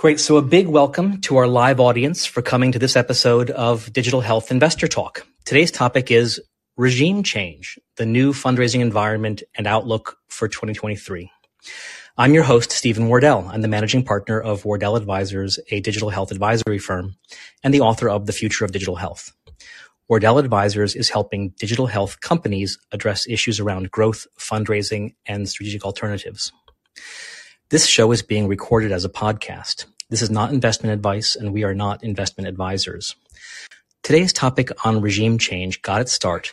Great. So a big welcome to our live audience for coming to this episode of Digital Health Investor Talk. Today's topic is regime change, the new fundraising environment and outlook for 2023. I'm your host, Steven Wardell. I'm the managing partner of Wardell Advisors, a digital health advisory firm, and the author of The Future of Digital Health. Wardell Advisors is helping digital health companies address issues around growth, fundraising, and strategic alternatives. This show is being recorded as a podcast. This is not investment advice, and we are not investment advisors. Today's topic on regime change got its start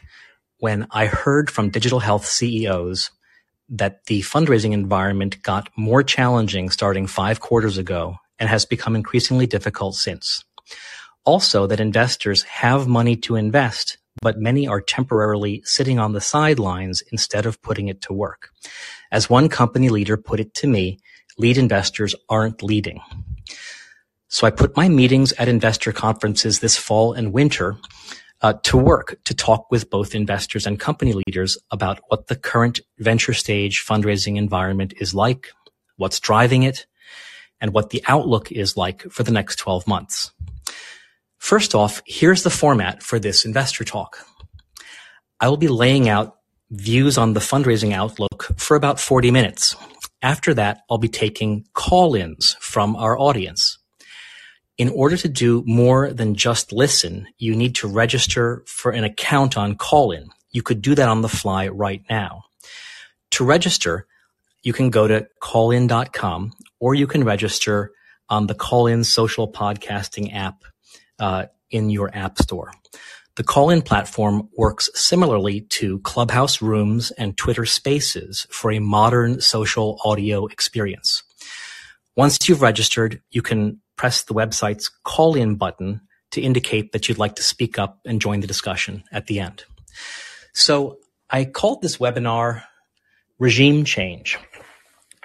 when I heard from digital health CEOs that the fundraising environment got more challenging starting five quarters ago and has become increasingly difficult since. Also, that investors have money to invest, but many are temporarily sitting on the sidelines instead of putting it to work. As one company leader put it to me, lead investors aren't leading. So I put my meetings at investor conferences this fall and winter uh, to work to talk with both investors and company leaders about what the current venture stage fundraising environment is like, what's driving it, and what the outlook is like for the next 12 months. First off, here's the format for this investor talk. I will be laying out views on the fundraising outlook for about 40 minutes. After that, I'll be taking call-ins from our audience. In order to do more than just listen, you need to register for an account on Callin. You could do that on the fly right now. To register, you can go to callin.com or you can register on the Callin social podcasting app uh, in your app store. The Callin platform works similarly to Clubhouse Rooms and Twitter Spaces for a modern social audio experience. Once you've registered, you can press the website's call-in button to indicate that you'd like to speak up and join the discussion at the end. So I called this webinar regime change.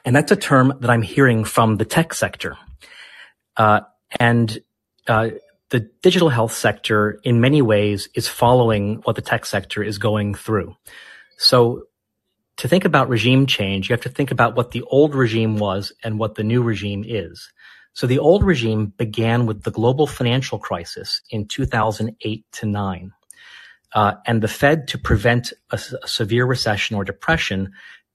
And that's a term that I'm hearing from the tech sector. Uh, and uh, the digital health sector in many ways is following what the tech sector is going through. So to think about regime change, you have to think about what the old regime was and what the new regime is. So the old regime began with the global financial crisis in 2008 to 9. Uh, and the Fed, to prevent a, a severe recession or depression,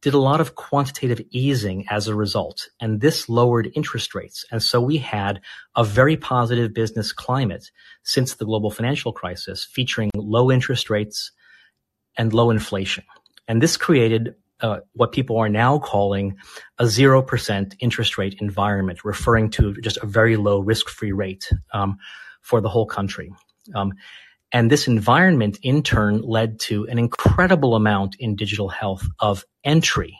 did a lot of quantitative easing as a result, and this lowered interest rates. And so we had a very positive business climate since the global financial crisis, featuring low interest rates and low inflation. And this created uh, what people are now calling a 0% interest rate environment, referring to just a very low risk-free rate um, for the whole country. Um, and this environment in turn led to an incredible amount in digital health of entry,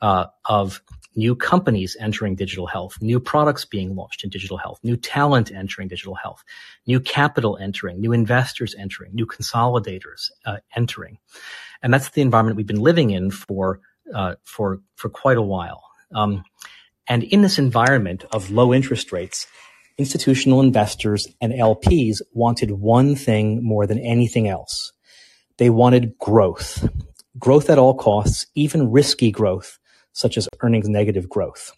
uh, of new companies entering digital health, new products being launched in digital health, new talent entering digital health, new capital entering, new investors entering, new consolidators uh, entering. And that's the environment we've been living in for, uh, for, for quite a while. Um, and in this environment of low interest rates, institutional investors and LPs wanted one thing more than anything else. They wanted growth. Growth at all costs, even risky growth, such as earnings negative growth.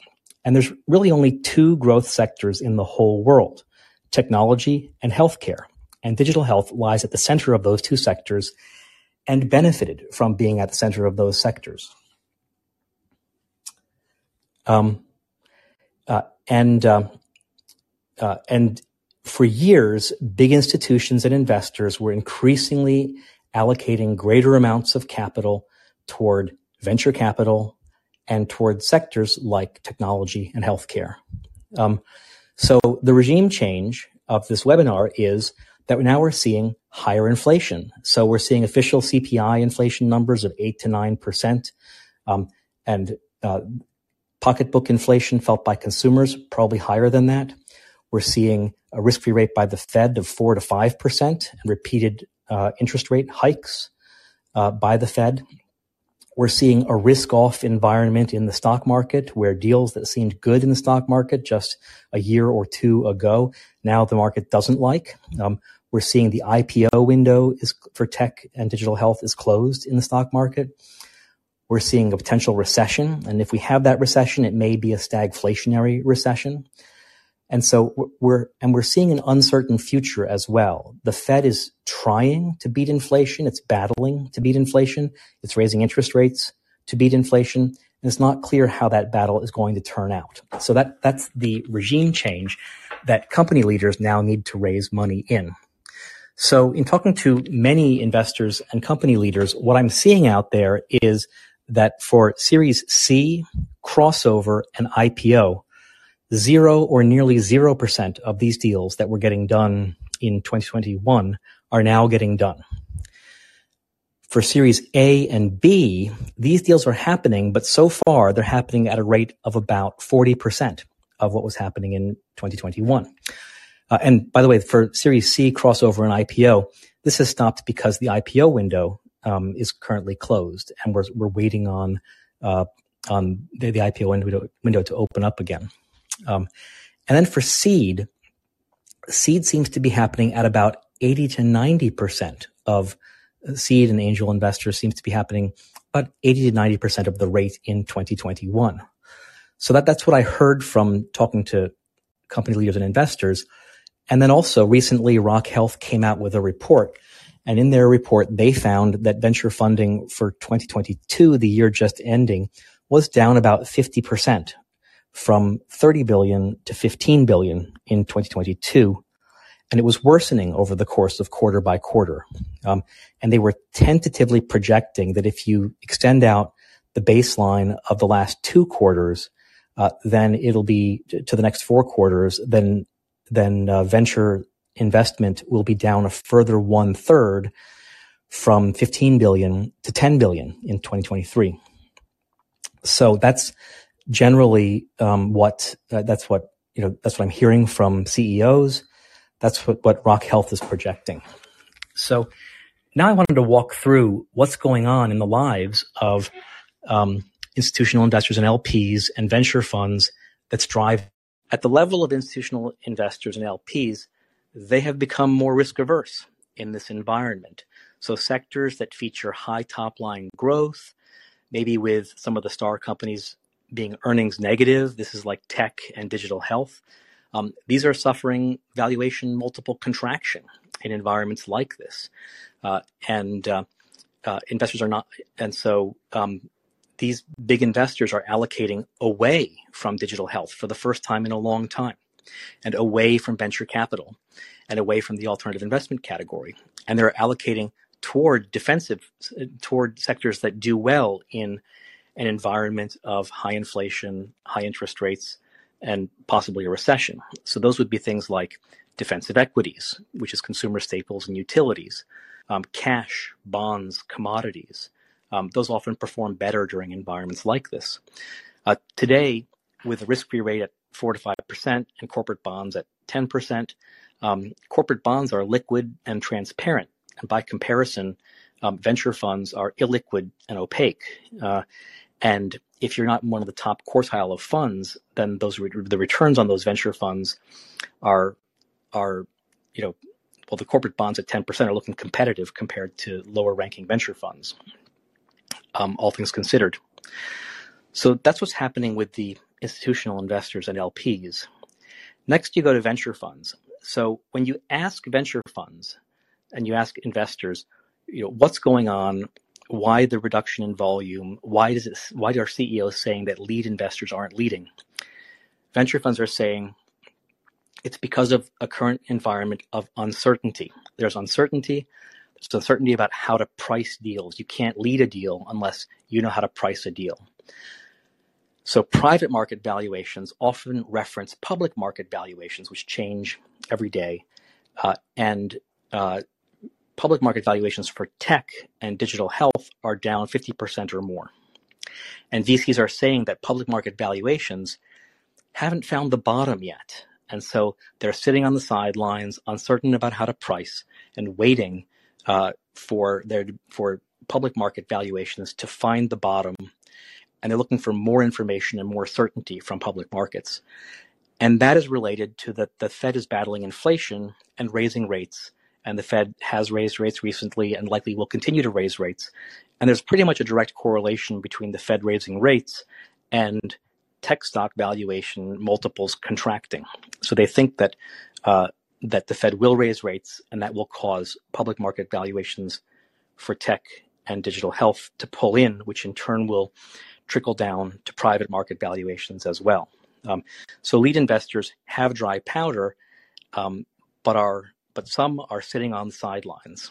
And there's really only two growth sectors in the whole world, technology and healthcare. And digital health lies at the center of those two sectors and benefited from being at the center of those sectors. Um, uh, and uh, uh, and for years, big institutions and investors were increasingly allocating greater amounts of capital toward venture capital and toward sectors like technology and healthcare. Um, so the regime change of this webinar is that now we're seeing higher inflation. So we're seeing official CPI inflation numbers of eight to nine percent, um, and uh, pocketbook inflation felt by consumers probably higher than that. We're seeing a risk-free rate by the Fed of four to five percent and repeated uh, interest rate hikes uh, by the Fed. We're seeing a risk-off environment in the stock market where deals that seemed good in the stock market just a year or two ago, now the market doesn't like. Um, we're seeing the IPO window is for tech and digital health is closed in the stock market. We're seeing a potential recession. And if we have that recession, it may be a stagflationary recession. And so we're, and we're seeing an uncertain future as well. The Fed is trying to beat inflation. It's battling to beat inflation. It's raising interest rates to beat inflation. And it's not clear how that battle is going to turn out. So that, that's the regime change that company leaders now need to raise money in. So in talking to many investors and company leaders, what I'm seeing out there is that for Series C, crossover, and IPO, zero or nearly 0% of these deals that were getting done in 2021 are now getting done. For Series A and B, these deals are happening, but so far they're happening at a rate of about 40% of what was happening in 2021. Uh, and by the way, for Series C crossover and IPO, this has stopped because the IPO window um, is currently closed, and we're we're waiting on uh, on the, the, IPO window window to open up again. Um, and then for seed, seed seems to be happening at about 80 to 90 percent of seed and angel investors seems to be happening about 80 to 90 percent of the rate in 2021. So that that's what I heard from talking to company leaders and investors and then also recently, Rock Health came out with a report. And in their report, they found that venture funding for 2022, the year just ending, was down about 50% from 30 billion to 15 billion in 2022. And it was worsening over the course of quarter by quarter. Um, and they were tentatively projecting that if you extend out the baseline of the last two quarters, uh, then it'll be to the next four quarters, then then uh, venture investment will be down a further one third from 15 billion to 10 billion in 2023. So that's generally um, what uh, that's what you know that's what I'm hearing from CEOs. That's what what Rock Health is projecting. So now I wanted to walk through what's going on in the lives of um, institutional investors and LPs and venture funds that's driving at the level of institutional investors and LPs, they have become more risk averse in this environment. So sectors that feature high top line growth, maybe with some of the star companies being earnings negative, this is like tech and digital health. Um, these are suffering valuation multiple contraction in environments like this. Uh, and uh, uh, investors are not, and so um, these big investors are allocating away from digital health for the first time in a long time and away from venture capital and away from the alternative investment category. And they're allocating toward defensive, toward sectors that do well in an environment of high inflation, high interest rates, and possibly a recession. So those would be things like defensive equities, which is consumer staples and utilities, um, cash, bonds, commodities, um, those often perform better during environments like this. Uh, today, with a risk-free rate at four to five percent and corporate bonds at ten percent, um, corporate bonds are liquid and transparent, and by comparison, um, venture funds are illiquid and opaque. Uh, and if you're not one of the top quartile of funds, then those re- the returns on those venture funds are are you know well the corporate bonds at 10% are looking competitive compared to lower ranking venture funds um, all things considered. So that's what's happening with the institutional investors and LPs. Next, you go to venture funds. So when you ask venture funds and you ask investors, you know, what's going on? Why the reduction in volume? Why does it? Why are CEOs saying that lead investors aren't leading? Venture funds are saying it's because of a current environment of uncertainty. There's uncertainty. There's uncertainty about how to price deals. You can't lead a deal unless you know how to price a deal. So private market valuations often reference public market valuations, which change every day. Uh, and uh, public market valuations for tech and digital health are down 50% or more. And VCs are saying that public market valuations haven't found the bottom yet. And so they're sitting on the sidelines, uncertain about how to price and waiting uh, for their for public market valuations to find the bottom, and they're looking for more information and more certainty from public markets, and that is related to that the Fed is battling inflation and raising rates, and the Fed has raised rates recently and likely will continue to raise rates, and there's pretty much a direct correlation between the Fed raising rates and tech stock valuation multiples contracting. So they think that uh, that the Fed will raise rates, and that will cause public market valuations for tech and digital health to pull in, which in turn will trickle down to private market valuations as well. Um, so lead investors have dry powder, um, but are but some are sitting on the sidelines,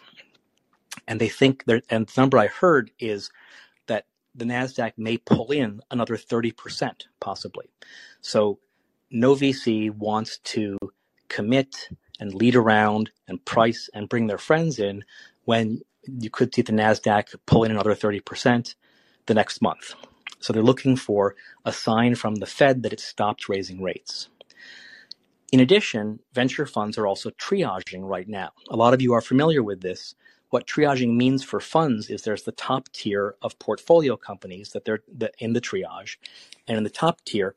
and they think. And the number I heard is that the Nasdaq may pull in another thirty percent, possibly. So no VC wants to commit and lead around and price and bring their friends in when you could see the NASDAQ pull in another 30% the next month. So they're looking for a sign from the Fed that it stopped raising rates. In addition, venture funds are also triaging right now. A lot of you are familiar with this. What triaging means for funds is there's the top tier of portfolio companies that they're in the triage. And in the top tier,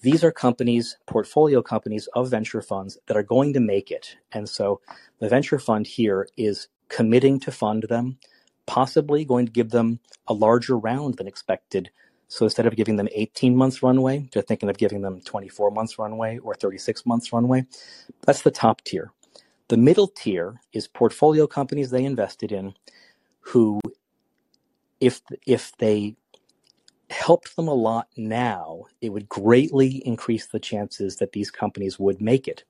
these are companies, portfolio companies of venture funds that are going to make it. And so the venture fund here is committing to fund them, possibly going to give them a larger round than expected so instead of giving them 18 months runway, they're thinking of giving them 24 months runway or 36 months runway. That's the top tier. The middle tier is portfolio companies they invested in who, if, if they helped them a lot now, it would greatly increase the chances that these companies would make it.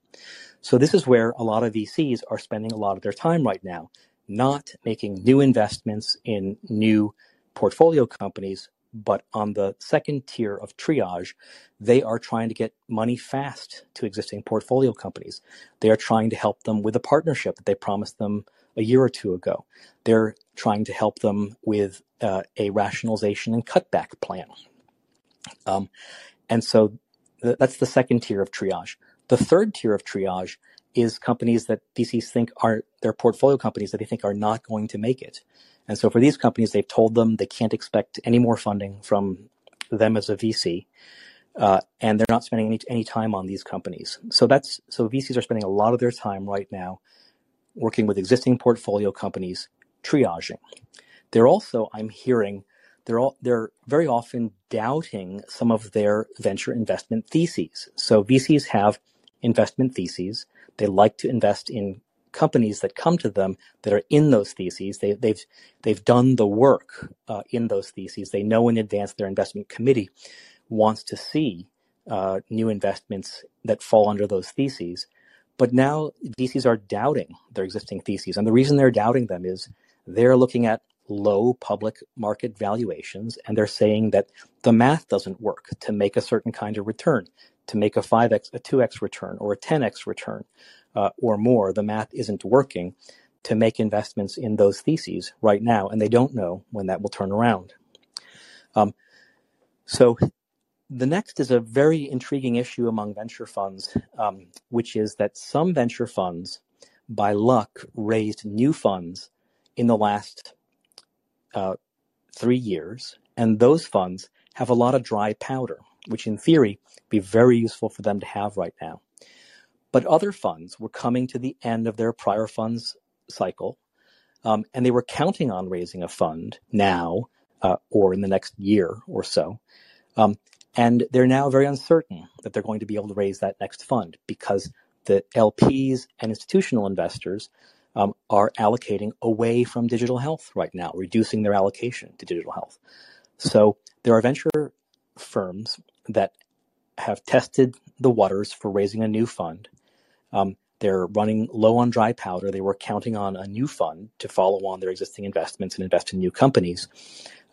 So this is where a lot of VCs are spending a lot of their time right now, not making new investments in new portfolio companies, but on the second tier of triage, they are trying to get money fast to existing portfolio companies. They are trying to help them with a partnership that they promised them a year or two ago. They're trying to help them with uh, a rationalization and cutback plan. Um, and so th- that's the second tier of triage. The third tier of triage is companies that VCs think are their portfolio companies that they think are not going to make it. And so for these companies, they've told them they can't expect any more funding from them as a VC. Uh, and they're not spending any, any time on these companies. So that's so VCs are spending a lot of their time right now working with existing portfolio companies, triaging. They're also, I'm hearing, they're all they're very often doubting some of their venture investment theses. So VCs have investment theses. They like to invest in companies that come to them that are in those theses. They, have they've, they've done the work uh, in those theses. They know in advance their investment committee wants to see uh, new investments that fall under those theses. But now VCs are doubting their existing theses. And the reason they're doubting them is they're looking at low public market valuations and they're saying that the math doesn't work to make a certain kind of return, to make a 5x, a 2x return, or a 10x return uh, or more, the math isn't working to make investments in those theses right now, and they don't know when that will turn around. Um, so the next is a very intriguing issue among venture funds, um, which is that some venture funds, by luck, raised new funds in the last uh, three years, and those funds have a lot of dry powder, which in theory be very useful for them to have right now. But other funds were coming to the end of their prior funds cycle, um, and they were counting on raising a fund now uh, or in the next year or so. Um, and they're now very uncertain that they're going to be able to raise that next fund because the LPs and institutional investors um, are allocating away from digital health right now, reducing their allocation to digital health. So there are venture firms that have tested the waters for raising a new fund um, they're running low on dry powder. They were counting on a new fund to follow on their existing investments and invest in new companies.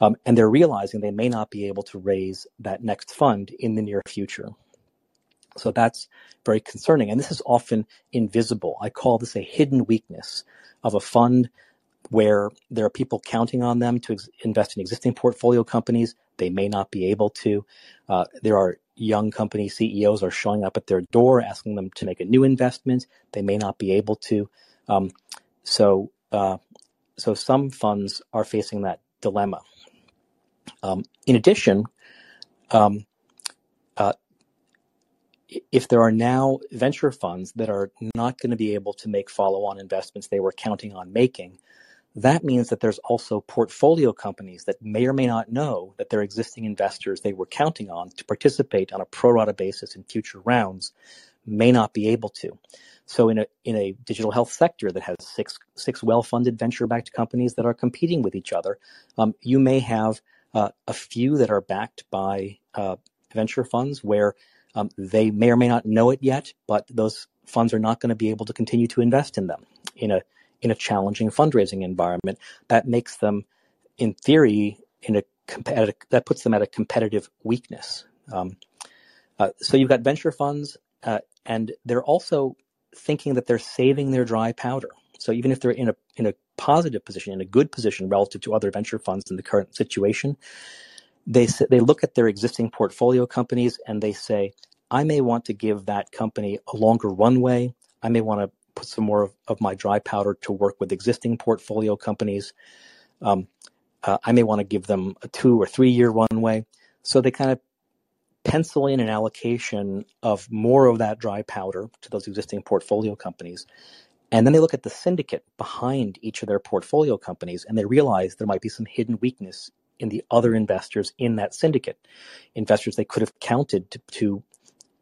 Um, and they're realizing they may not be able to raise that next fund in the near future. So that's very concerning. And this is often invisible. I call this a hidden weakness of a fund where there are people counting on them to ex- invest in existing portfolio companies. They may not be able to. Uh, there are young company CEOs are showing up at their door asking them to make a new investment. They may not be able to. Um, so, uh, so some funds are facing that dilemma. Um, in addition, um, uh, if there are now venture funds that are not going to be able to make follow-on investments they were counting on making, that means that there's also portfolio companies that may or may not know that their existing investors they were counting on to participate on a pro rata basis in future rounds may not be able to. So in a in a digital health sector that has six six well funded venture backed companies that are competing with each other, um, you may have uh, a few that are backed by uh, venture funds where um, they may or may not know it yet, but those funds are not going to be able to continue to invest in them in a in a challenging fundraising environment. That makes them, in theory, in a that puts them at a competitive weakness. Um, uh, so you've got venture funds, uh, and they're also thinking that they're saving their dry powder. So even if they're in a in a positive position, in a good position relative to other venture funds in the current situation, they they look at their existing portfolio companies and they say, I may want to give that company a longer runway. I may want to put some more of, of my dry powder to work with existing portfolio companies. Um, uh, I may want to give them a two or three year runway. So they kind of pencil in an allocation of more of that dry powder to those existing portfolio companies. And then they look at the syndicate behind each of their portfolio companies and they realize there might be some hidden weakness in the other investors in that syndicate. Investors they could have counted to, to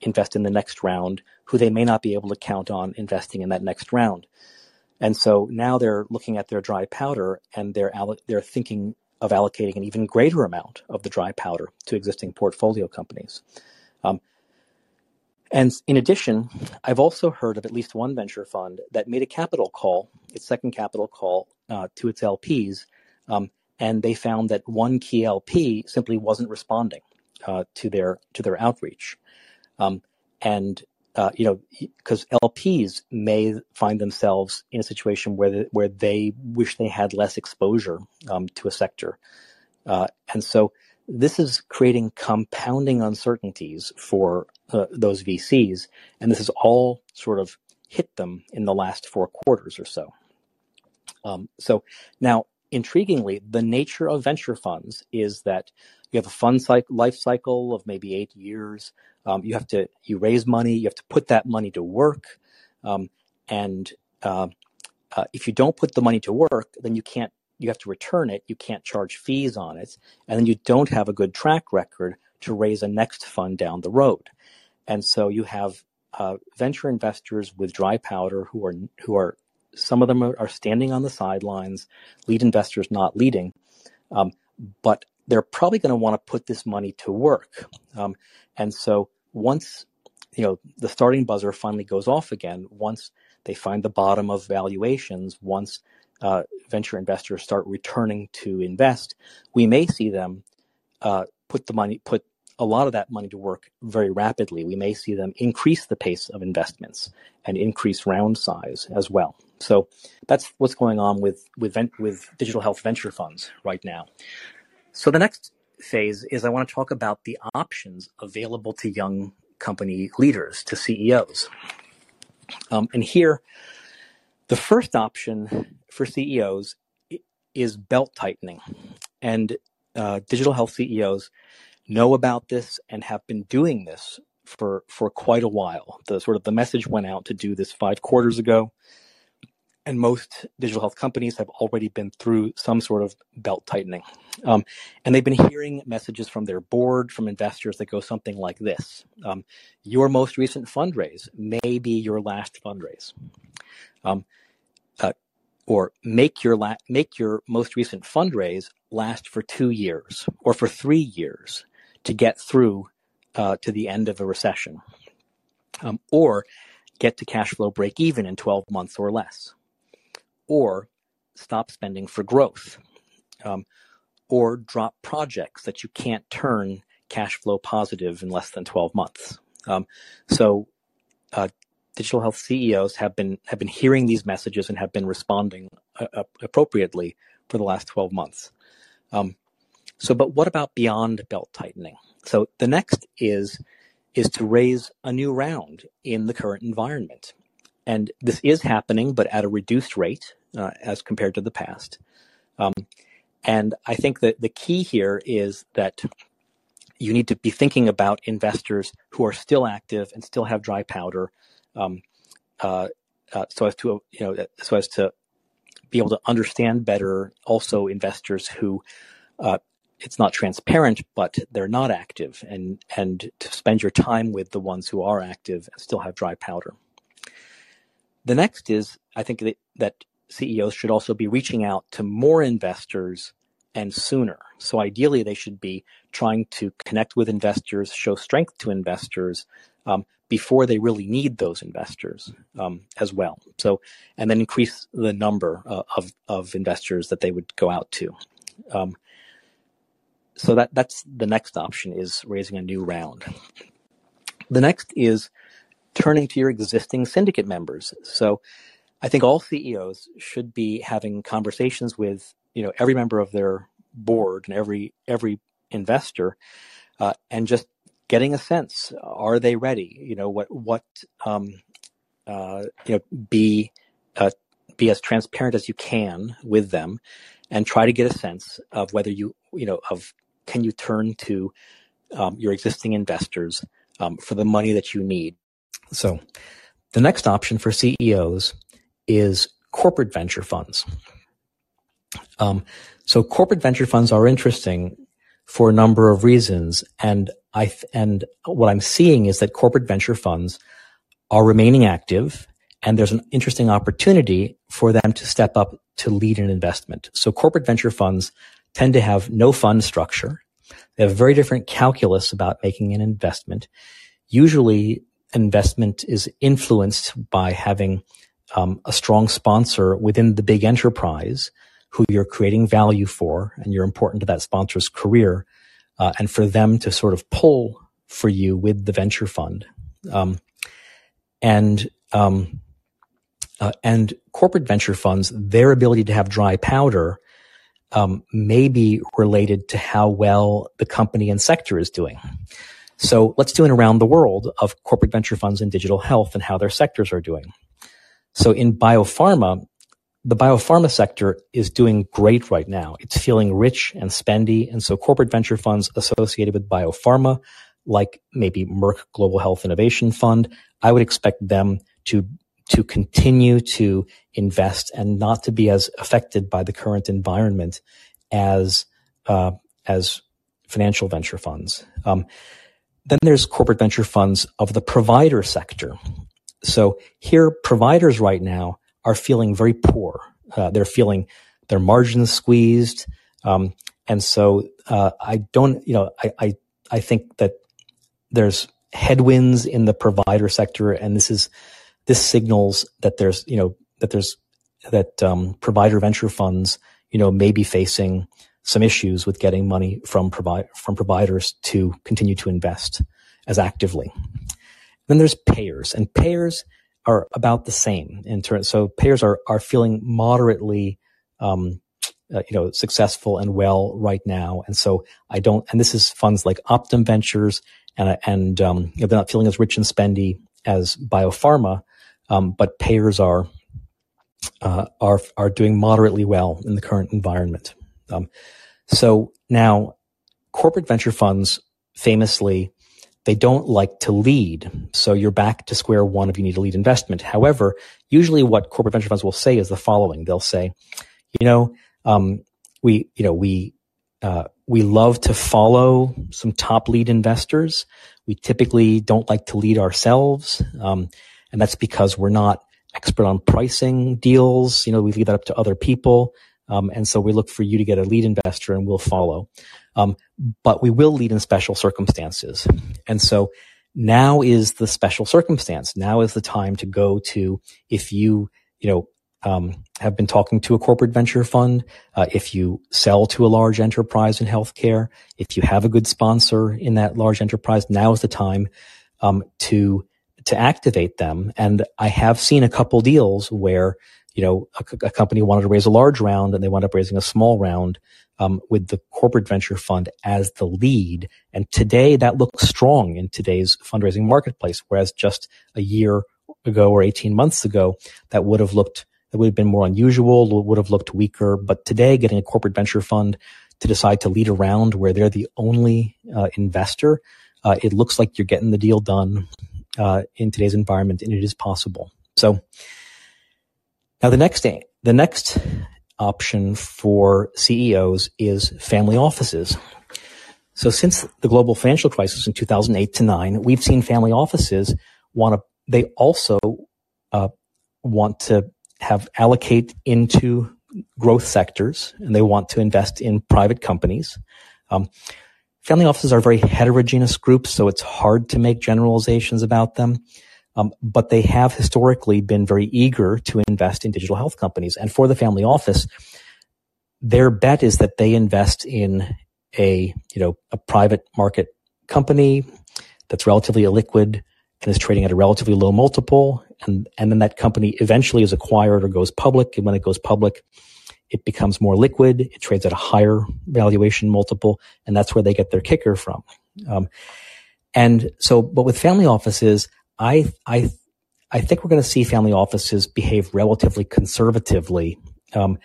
invest in the next round who they may not be able to count on investing in that next round. And so now they're looking at their dry powder and they're they're thinking of allocating an even greater amount of the dry powder to existing portfolio companies. Um, and in addition, I've also heard of at least one venture fund that made a capital call, its second capital call uh, to its LPs, um, and they found that one key LP simply wasn't responding uh, to their to their outreach, um, and uh, you know, because LPs may find themselves in a situation where the, where they wish they had less exposure um, to a sector, uh, and so this is creating compounding uncertainties for uh, those VCs, and this has all sort of hit them in the last four quarters or so. Um, so now, intriguingly, the nature of venture funds is that you have a fund cycle, life cycle of maybe eight years. Um, you have to you raise money. You have to put that money to work, um, and uh, uh, if you don't put the money to work, then you can't. You have to return it. You can't charge fees on it, and then you don't have a good track record to raise a next fund down the road. And so you have uh, venture investors with dry powder who are who are some of them are, standing on the sidelines, lead investors not leading, um, but they're probably going to want to put this money to work. Um, and so once you know the starting buzzer finally goes off again, once they find the bottom of valuations, once uh, venture investors start returning to invest, we may see them uh, put the money put a lot of that money to work very rapidly. We may see them increase the pace of investments and increase round size as well. So that's what's going on with with with digital health venture funds right now. So the next phase is I want to talk about the options available to young company leaders, to CEOs. Um, and here, the first option for CEOs is belt tightening. And uh, digital health CEOs know about this and have been doing this for, for quite a while. The sort of the message went out to do this five quarters ago and most digital health companies have already been through some sort of belt tightening. Um, and they've been hearing messages from their board, from investors that go something like this um, Your most recent fundraise may be your last fundraise. Um, uh, or make your la- make your most recent fundraise last for two years or for three years to get through uh, to the end of a recession, um, or get to cash flow break even in 12 months or less or stop spending for growth, um, or drop projects that you can't turn cash flow positive in less than 12 months. Um, so, uh, digital health CEOs have been have been hearing these messages and have been responding uh, appropriately for the last 12 months. Um, so, but what about beyond belt tightening? So, the next is is to raise a new round in the current environment. And this is happening, but at a reduced rate uh, as compared to the past. Um, and I think that the key here is that you need to be thinking about investors who are still active and still have dry powder, um, uh, uh, so as to you know so as to be able to understand better also investors who uh, it's not transparent, but they're not active, and and to spend your time with the ones who are active and still have dry powder. The next is I think that, that CEOs should also be reaching out to more investors and sooner. So ideally, they should be trying to connect with investors, show strength to investors um, before they really need those investors um, as well. So, and then increase the number uh, of of investors that they would go out to. Um, so that that's the next option is raising a new round. The next is turning to your existing syndicate members. So I think all CEOs should be having conversations with you know every member of their board and every every investor, uh, and just getting a sense: are they ready? You know what what um, uh, you know be uh, be as transparent as you can with them, and try to get a sense of whether you you know of can you turn to um, your existing investors um, for the money that you need. So, the next option for CEOs is corporate venture funds. Um, so corporate venture funds are interesting for a number of reasons, and I th- and what I'm seeing is that corporate venture funds are remaining active, and there's an interesting opportunity for them to step up to lead an investment. So corporate venture funds tend to have no fund structure. They have a very different calculus about making an investment. Usually, investment is influenced by having um, a strong sponsor within the big enterprise who you're creating value for and you're important to that sponsor's career uh, and for them to sort of pull for you with the venture fund. Um, and um, uh, and corporate venture funds their ability to have dry powder um, may be related to how well the company and sector is doing. So let's do an around the world of corporate venture funds in digital health and how their sectors are doing so in biopharma, the biopharma sector is doing great right now. It's feeling rich and spendy. And so corporate venture funds associated with biopharma, like maybe Merck Global Health Innovation Fund, I would expect them to to continue to invest and not to be as affected by the current environment as uh, as financial venture funds. Um, then there's corporate venture funds of the provider sector, so here, providers right now are feeling very poor. Uh, they're feeling their margins squeezed. Um, and so uh, I don't, you know, I, I, I think that there's headwinds in the provider sector, and this is this signals that there's, you know, that there's that um, provider venture funds, you know, may be facing some issues with getting money from provi- from providers to continue to invest as actively. Then there's payers, and payers are about the same in terms. So payers are are feeling moderately, um, uh, you know, successful and well right now. And so I don't. And this is funds like Optum Ventures, and and um, you know, they're not feeling as rich and spendy as biopharma, um, but payers are uh, are are doing moderately well in the current environment. Um, so now, corporate venture funds famously they don't like to lead. So you're back to square one if you need a lead investment. However, usually what corporate venture funds will say is the following. They'll say, you know, um, we, you know, we, uh, we love to follow some top lead investors. We typically don't like to lead ourselves. Um, and that's because we're not expert on pricing deals. You know, we leave that up to other people. Um, and so we look for you to get a lead investor and we'll follow. Um, but we will lead in special circumstances. And so now is the special circumstance. Now is the time to go to, if you, you know, um, have been talking to a corporate venture fund, uh, if you sell to a large enterprise in healthcare, if you have a good sponsor in that large enterprise, now is the time um, to to activate them. And I have seen a couple deals where you know a, a company wanted to raise a large round and they wound up raising a small round um, with the corporate venture fund as the lead. And today that looks strong in today's fundraising marketplace, whereas just a year ago or 18 months ago, that would have looked, that would have been more unusual, would have looked weaker. But today, getting a corporate venture fund to decide to lead a round where they're the only uh, investor, uh, it looks like you're getting the deal done uh, in today's environment, and it is possible. So now the next the next option for CEOs is family offices. So since the global financial crisis in 2008 to 9, we've seen family offices want to, they also uh, want to have allocate into growth sectors and they want to invest in private companies. Um, family offices are very heterogeneous groups, so it's hard to make generalizations about them. Um, but they have historically been very eager to invest in digital health companies. And for the family office, their bet is that they invest in a, you know, a private market company that's relatively illiquid and is trading at a relatively low multiple. And, and then that company eventually is acquired or goes public. And when it goes public, it becomes more liquid. It trades at a higher valuation multiple. And that's where they get their kicker from. Um, and so, but with family offices, I, I, I think we're going to see family offices behave relatively conservatively um,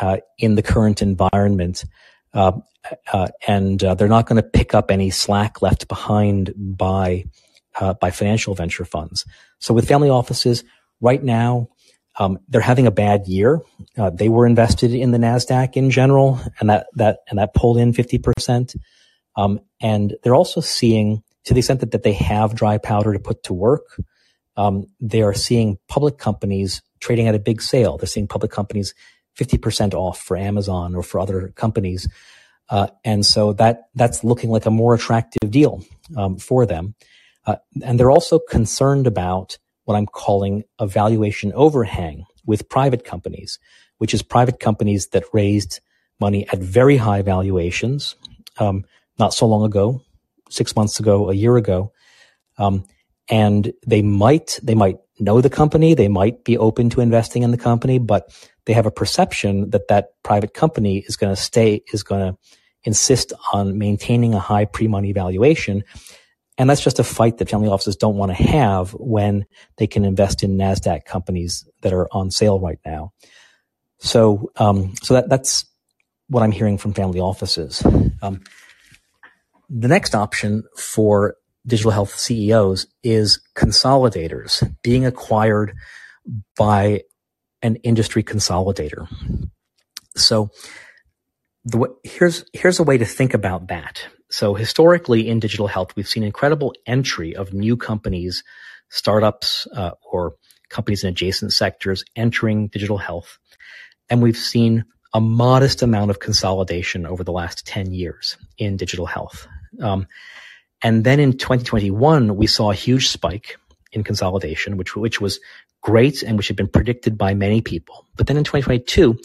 uh, in the current environment, uh, uh, and uh, they're not going to pick up any slack left behind by uh, by financial venture funds. So with family offices, right now. Um, they're having a bad year. Uh, they were invested in the Nasdaq in general, and that that and that pulled in fifty percent. Um, and they're also seeing to the extent that, that they have dry powder to put to work, um, they are seeing public companies trading at a big sale. They're seeing public companies 50% off for Amazon or for other companies. Uh, and so that, that's looking like a more attractive deal, um, for them. Uh, and they're also concerned about what I'm calling a valuation overhang with private companies, which is private companies that raised money at very high valuations, um, not so long ago, six months ago, a year ago. Um, and they might, they might know the company. They might be open to investing in the company, but they have a perception that that private company is going to stay, is going to insist on maintaining a high pre-money valuation. And that's just a fight that family offices don't want to have when they can invest in NASDAQ companies that are on sale right now. So, um, so that, that's what I'm hearing from family offices. Um, the next option for digital health CEOs is consolidators being acquired by an industry consolidator. So the, here's, here's a way to think about that. So historically in digital health, we've seen incredible entry of new companies, startups, uh, or companies in adjacent sectors entering digital health. And we've seen a modest amount of consolidation over the last 10 years in digital health. Um, and then in 2021, we saw a huge spike in consolidation, which, which was great and which had been predicted by many people. But then in 2022,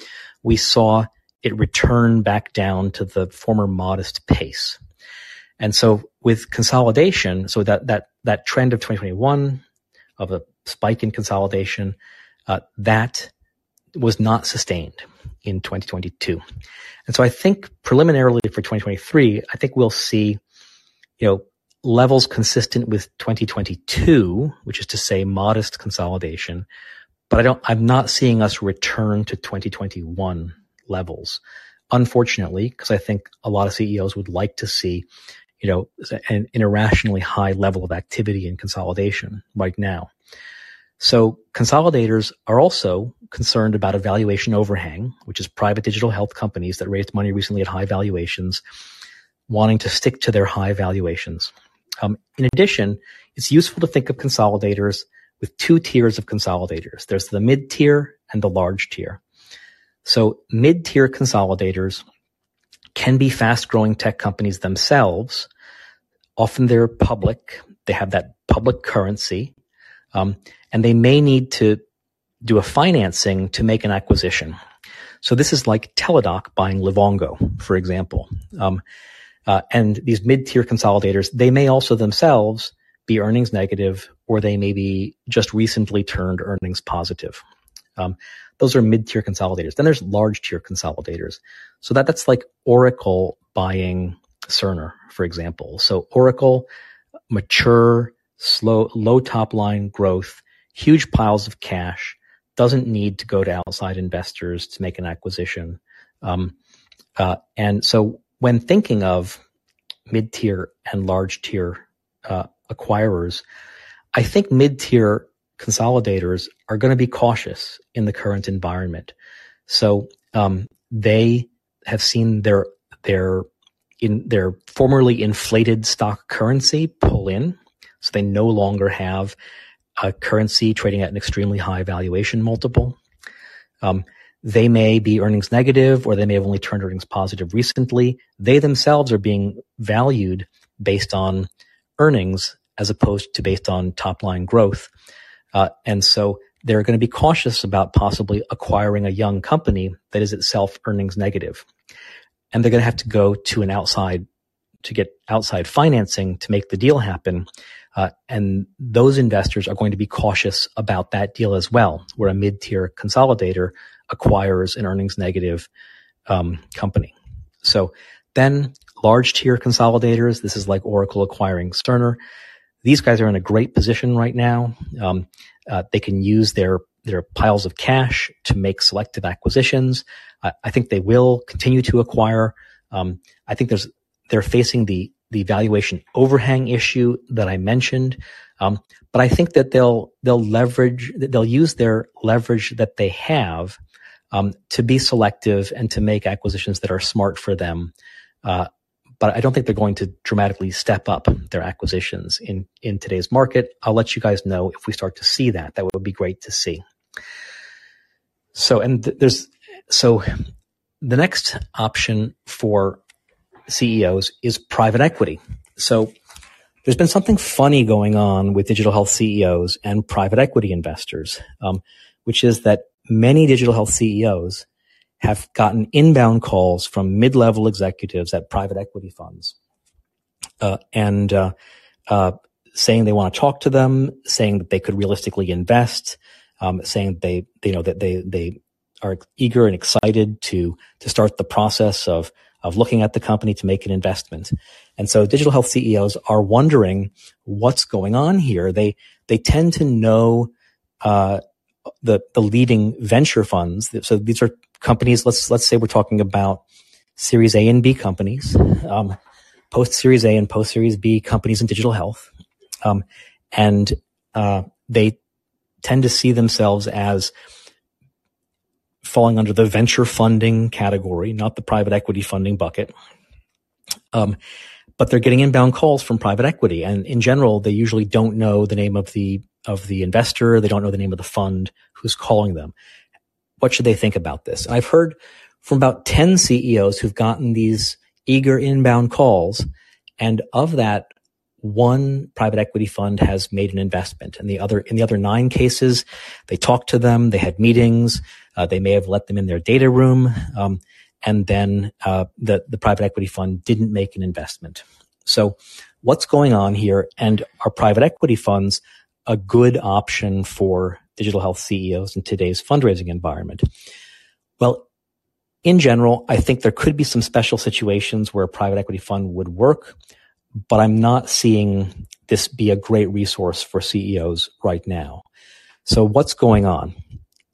we saw it return back down to the former modest pace. And so with consolidation, so that, that, that trend of 2021 of a spike in consolidation, uh, that was not sustained in 2022. And so I think preliminarily for 2023, I think we'll see, you know, levels consistent with 2022, which is to say modest consolidation. But I don't, I'm not seeing us return to 2021 levels. Unfortunately, because I think a lot of CEOs would like to see, you know, an, irrationally high level of activity and consolidation right now. So consolidators are also concerned about a valuation overhang, which is private digital health companies that raised money recently at high valuations, wanting to stick to their high valuations. Um, in addition, it's useful to think of consolidators with two tiers of consolidators. There's the mid tier and the large tier. So mid tier consolidators can be fast growing tech companies themselves. Often they're public. They have that public currency. Um, and they may need to do a financing to make an acquisition. So this is like Teladoc buying Livongo, for example. Um, uh, and these mid-tier consolidators, they may also themselves be earnings negative, or they may be just recently turned earnings positive. Um, those are mid-tier consolidators. Then there's large-tier consolidators. So that that's like Oracle buying Cerner, for example. So Oracle, mature, slow, low top line growth, huge piles of cash, doesn't need to go to outside investors to make an acquisition. Um, uh, and so when thinking of mid tier and large tier uh, acquirers, I think mid tier consolidators are going to be cautious in the current environment So um, they have seen their their in their formerly inflated stock currency pull in, so they no longer have a currency trading at an extremely high valuation multiple. Um, they may be earnings negative or they may have only turned earnings positive recently. They themselves are being valued based on earnings as opposed to based on top line growth. Uh, and so they're going to be cautious about possibly acquiring a young company that is itself earnings negative. And they're going to have to go to an outside to get outside financing to make the deal happen. Uh, and those investors are going to be cautious about that deal as well, where a mid-tier consolidator acquires an earnings negative um, company. So then large tier consolidators, this is like Oracle acquiring Cerner. These guys are in a great position right now. Um, uh, they can use their their piles of cash to make selective acquisitions. I, I think they will continue to acquire. Um, I think there's they're facing the the valuation overhang issue that I mentioned. Um, but I think that they'll they'll leverage they'll use their leverage that they have um, to be selective and to make acquisitions that are smart for them. Uh, but I don't think they're going to dramatically step up their acquisitions in in today's market. I'll let you guys know if we start to see that. That would be great to see. So and th- there's so the next option for CEOs is private equity. So there's been something funny going on with digital health CEOs and private equity investors, um, which is that many digital health CEOs have gotten inbound calls from mid-level executives at private equity funds, uh, and uh, uh, saying they want to talk to them, saying that they could realistically invest, um, saying they, they you know that they they are eager and excited to to start the process of of looking at the company to make an investment. And so digital health CEOs are wondering what's going on here. They, they tend to know, uh, the, the leading venture funds. So these are companies. Let's, let's say we're talking about series A and B companies, um, post series A and post series B companies in digital health. Um, and, uh, they tend to see themselves as falling under the venture funding category, not the private equity funding bucket. Um, but they're getting inbound calls from private equity, and in general, they usually don't know the name of the of the investor. They don't know the name of the fund who's calling them. What should they think about this? I've heard from about ten CEOs who've gotten these eager inbound calls, and of that, one private equity fund has made an investment and the other in the other nine cases they talked to them they had meetings uh, they may have let them in their data room, um, and then uh, the the private equity fund didn't make an investment. So, what's going on here? And are private equity funds a good option for digital health CEOs in today's fundraising environment? Well, in general, I think there could be some special situations where a private equity fund would work, but I'm not seeing this be a great resource for CEOs right now. So what's going on?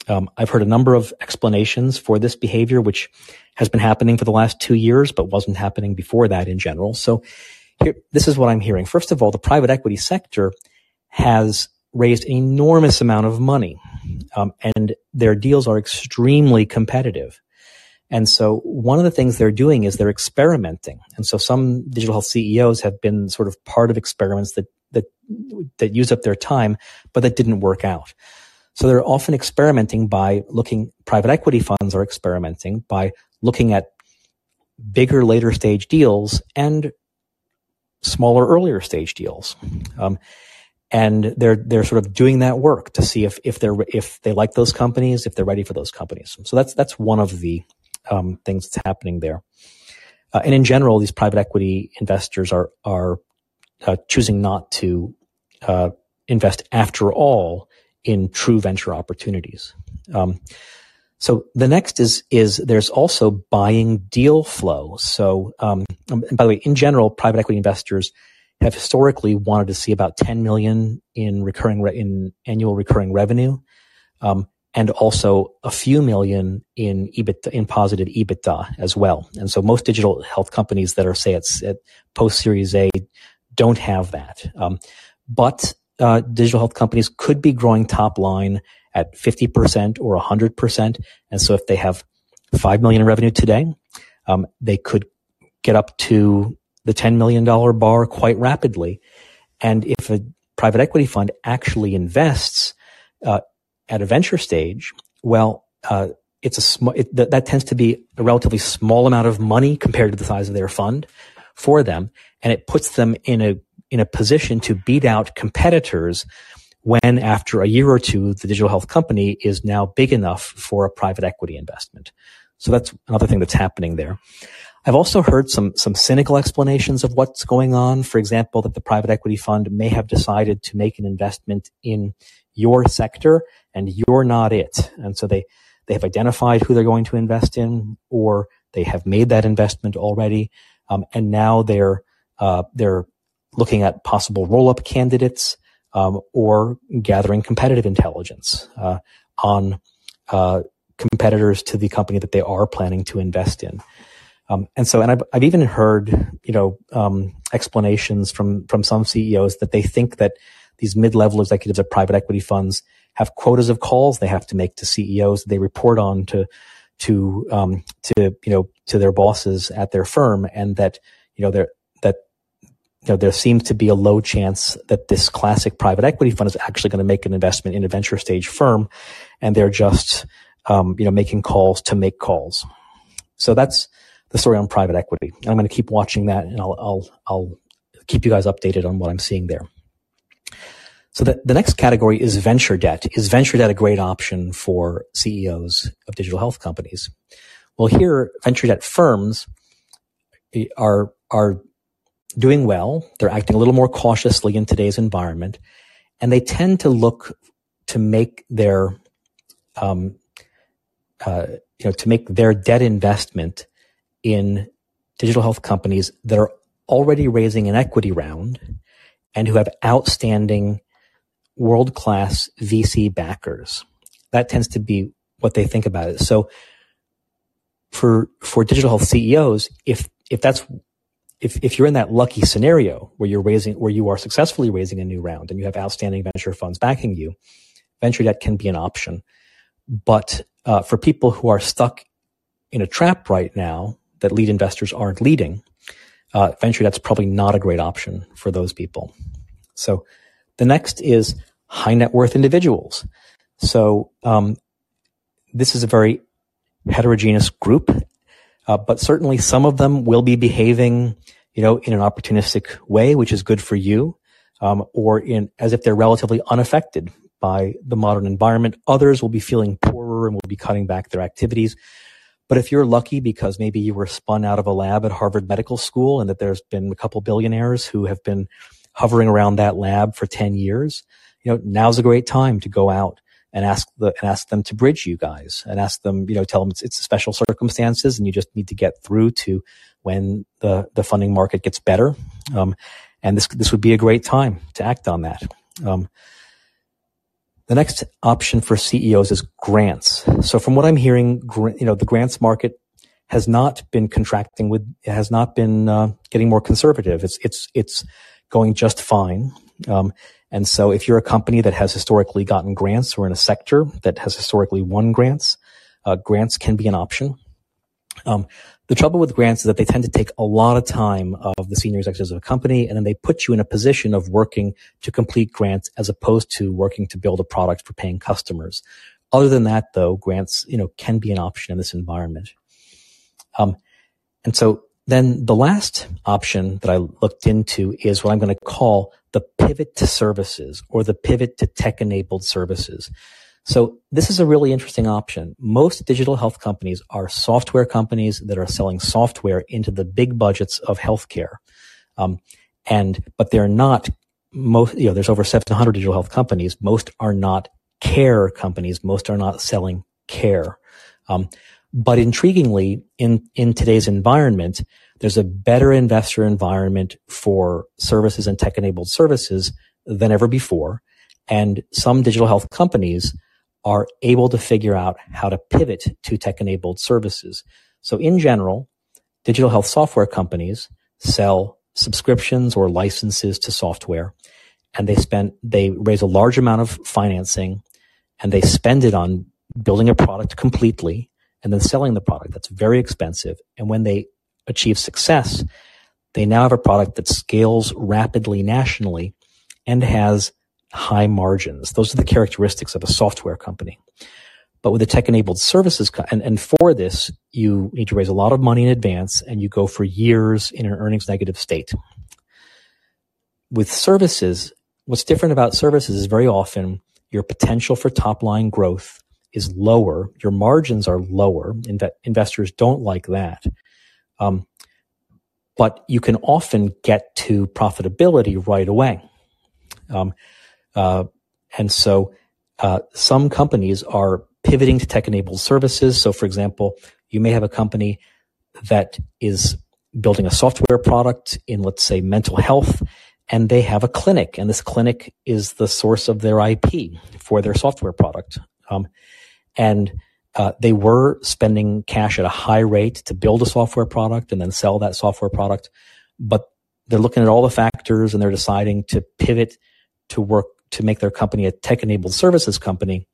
Um, I've heard a number of explanations for this behavior, which has been happening for the last two years, but wasn't happening before that in general. So here, this is what I'm hearing. First of all, the private equity sector has raised an enormous amount of money, um, and their deals are extremely competitive. And so one of the things they're doing is they're experimenting. And so some digital health CEOs have been sort of part of experiments that, that, that use up their time, but that didn't work out. So they're often experimenting by looking, private equity funds are experimenting by looking at bigger later stage deals and smaller earlier stage deals. Um, and they're they're sort of doing that work to see if if they're if they like those companies, if they're ready for those companies. So that's that's one of the um, things that's happening there. Uh, and in general, these private equity investors are are uh, choosing not to uh, invest after all in true venture opportunities. Um, so the next is is there's also buying deal flow. So um, by the way, in general, private equity investors have historically wanted to see about 10 million in recurring re- in annual recurring revenue, um, and also a few million in EBITDA in positive EBITDA as well. And so most digital health companies that are say at, at post Series A don't have that. Um, but uh, digital health companies could be growing top line at 50% or 100%. And so if they have five million in revenue today. Um, they could get up to the $10 million bar quite rapidly. And if a private equity fund actually invests uh, at a venture stage, well, uh, it's a sm- it, th- that tends to be a relatively small amount of money compared to the size of their fund for them, and it puts them in a in a position to beat out competitors when after a year or two the digital health company is now big enough for a private equity investment. So that's another thing that's happening there. I've also heard some some cynical explanations of what's going on. For example, that the private equity fund may have decided to make an investment in your sector and you're not it. And so they they have identified who they're going to invest in, or they have made that investment already, um, and now they're uh, they're looking at possible roll up candidates um, or gathering competitive intelligence uh, on uh, competitors to the company that they are planning to invest in. Um, and so, and I've, I've even heard, you know, um, explanations from from some CEOs that they think that these mid-level executives at private equity funds have quotas of calls they have to make to CEOs that they report on to to um, to you know to their bosses at their firm, and that you know that you know there seems to be a low chance that this classic private equity fund is actually going to make an investment in a venture stage firm, and they're just um, you know making calls to make calls. So that's the story on private equity. And I'm going to keep watching that, and I'll I'll I'll keep you guys updated on what I'm seeing there. So the, the next category is venture debt. Is venture debt a great option for CEOs of digital health companies? Well, here venture debt firms are are doing well. They're acting a little more cautiously in today's environment, and they tend to look to make their um, uh, you know to make their debt investment in digital health companies that are already raising an equity round and who have outstanding world class VC backers. That tends to be what they think about it. So for, for digital health CEOs, if, if that's, if, if you're in that lucky scenario where you're raising, where you are successfully raising a new round and you have outstanding venture funds backing you, venture debt can be an option. But uh, for people who are stuck in a trap right now that lead investors aren't leading, uh, venture debt's probably not a great option for those people. So the next is high net worth individuals. So um, this is a very heterogeneous group, uh, but certainly some of them will be behaving, you know, in an opportunistic way, which is good for you, um, or in as if they're relatively unaffected by the modern environment. Others will be feeling poorer and will be cutting back their activities. But if you're lucky because maybe you were spun out of a lab at Harvard Medical School and that there's been a couple billionaires who have been hovering around that lab for 10 years, you know, now's a great time to go out and ask the, and ask them to bridge you guys and ask them, you know, tell them it's, it's special circumstances and you just need to get through to when the, the funding market gets better. Um, and this, this would be a great time to act on that. Um, the next option for CEOs is grants. So from what I'm hearing, you know, the grants market has not been contracting with, has not been uh, getting more conservative. It's, it's, it's going just fine. Um, and so if you're a company that has historically gotten grants or in a sector that has historically won grants, uh, grants can be an option. Um, the trouble with grants is that they tend to take a lot of time of the senior executives of a company, and then they put you in a position of working to complete grants as opposed to working to build a product for paying customers. Other than that, though, grants, you know, can be an option in this environment. Um, and so then the last option that I looked into is what I'm going to call the pivot to services or the pivot to tech enabled services. So this is a really interesting option. Most digital health companies are software companies that are selling software into the big budgets of healthcare. Um, and, but they're not most, you know, there's over 700 digital health companies. Most are not care companies. Most are not selling care. Um, but intriguingly, in, in today's environment, there's a better investor environment for services and tech enabled services than ever before. And some digital health companies are able to figure out how to pivot to tech enabled services. So in general, digital health software companies sell subscriptions or licenses to software and they spend, they raise a large amount of financing and they spend it on building a product completely and then selling the product. That's very expensive. And when they achieve success, they now have a product that scales rapidly nationally and has high margins. Those are the characteristics of a software company. But with a tech enabled services, co- and, and for this, you need to raise a lot of money in advance and you go for years in an earnings negative state. With services, what's different about services is very often your potential for top line growth is lower. Your margins are lower. Inve- investors don't like that. Um, but you can often get to profitability right away. Um, uh, and so uh, some companies are pivoting to tech enabled services. So, for example, you may have a company that is building a software product in, let's say, mental health, and they have a clinic, and this clinic is the source of their IP for their software product. Um, and uh, they were spending cash at a high rate to build a software product and then sell that software product, but they're looking at all the factors and they're deciding to pivot to work to make their company a tech enabled services company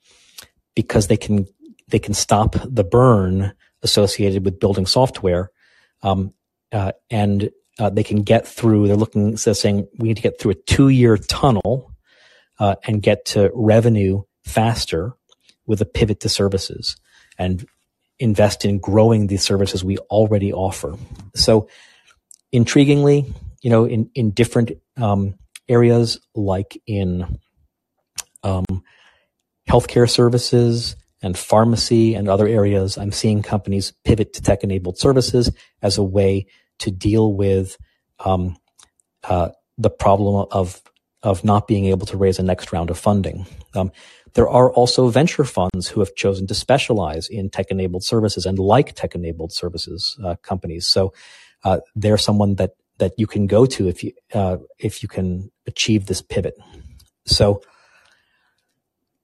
because they can they can stop the burn associated with building software, um, uh, and uh, they can get through. They're looking so saying we need to get through a two year tunnel uh, and get to revenue faster with a pivot to services and invest in growing the services we already offer. So, intriguingly, you know, in in different um, areas like in um, healthcare services and pharmacy and other areas, I'm seeing companies pivot to tech enabled services as a way to deal with um, uh, the problem of of not being able to raise a next round of funding. Um, there are also venture funds who have chosen to specialize in tech enabled services and like tech enabled services uh, companies. So uh, they're someone that that you can go to if you uh, if you can achieve this pivot. So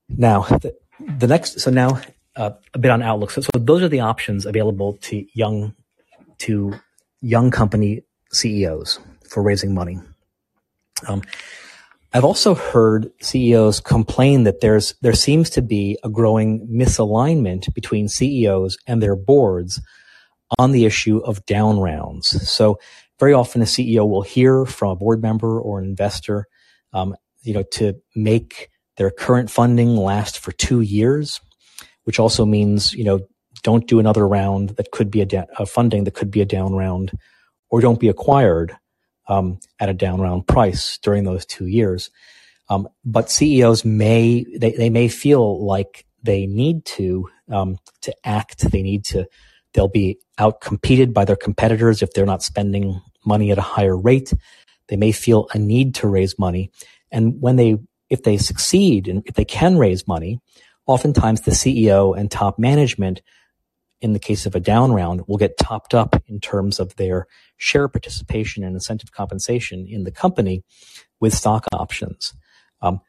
now, the, the next, so now uh, a bit on Outlook. So, so those are the options available to young, to young company CEOs for raising money. Um, I've also heard CEOs complain that there's there seems to be a growing misalignment between CEOs and their boards on the issue of down rounds. So very often a CEO will hear from a board member or an investor, um, you know, to make their current funding last for two years, which also means, you know, don't do another round that could be a, da- a funding that could be a down round or don't be acquired um, at a down round price during those two years. Um, but CEOs may, they, they may feel like they need to, um, to act. They need to, they'll be out competed by their competitors if they're not spending money at a higher rate. They may feel a need to raise money. And when they if they succeed and if they can raise money, oftentimes the CEO and top management, in the case of a down round, will get topped up in terms of their share participation and incentive compensation in the company with stock options. Um,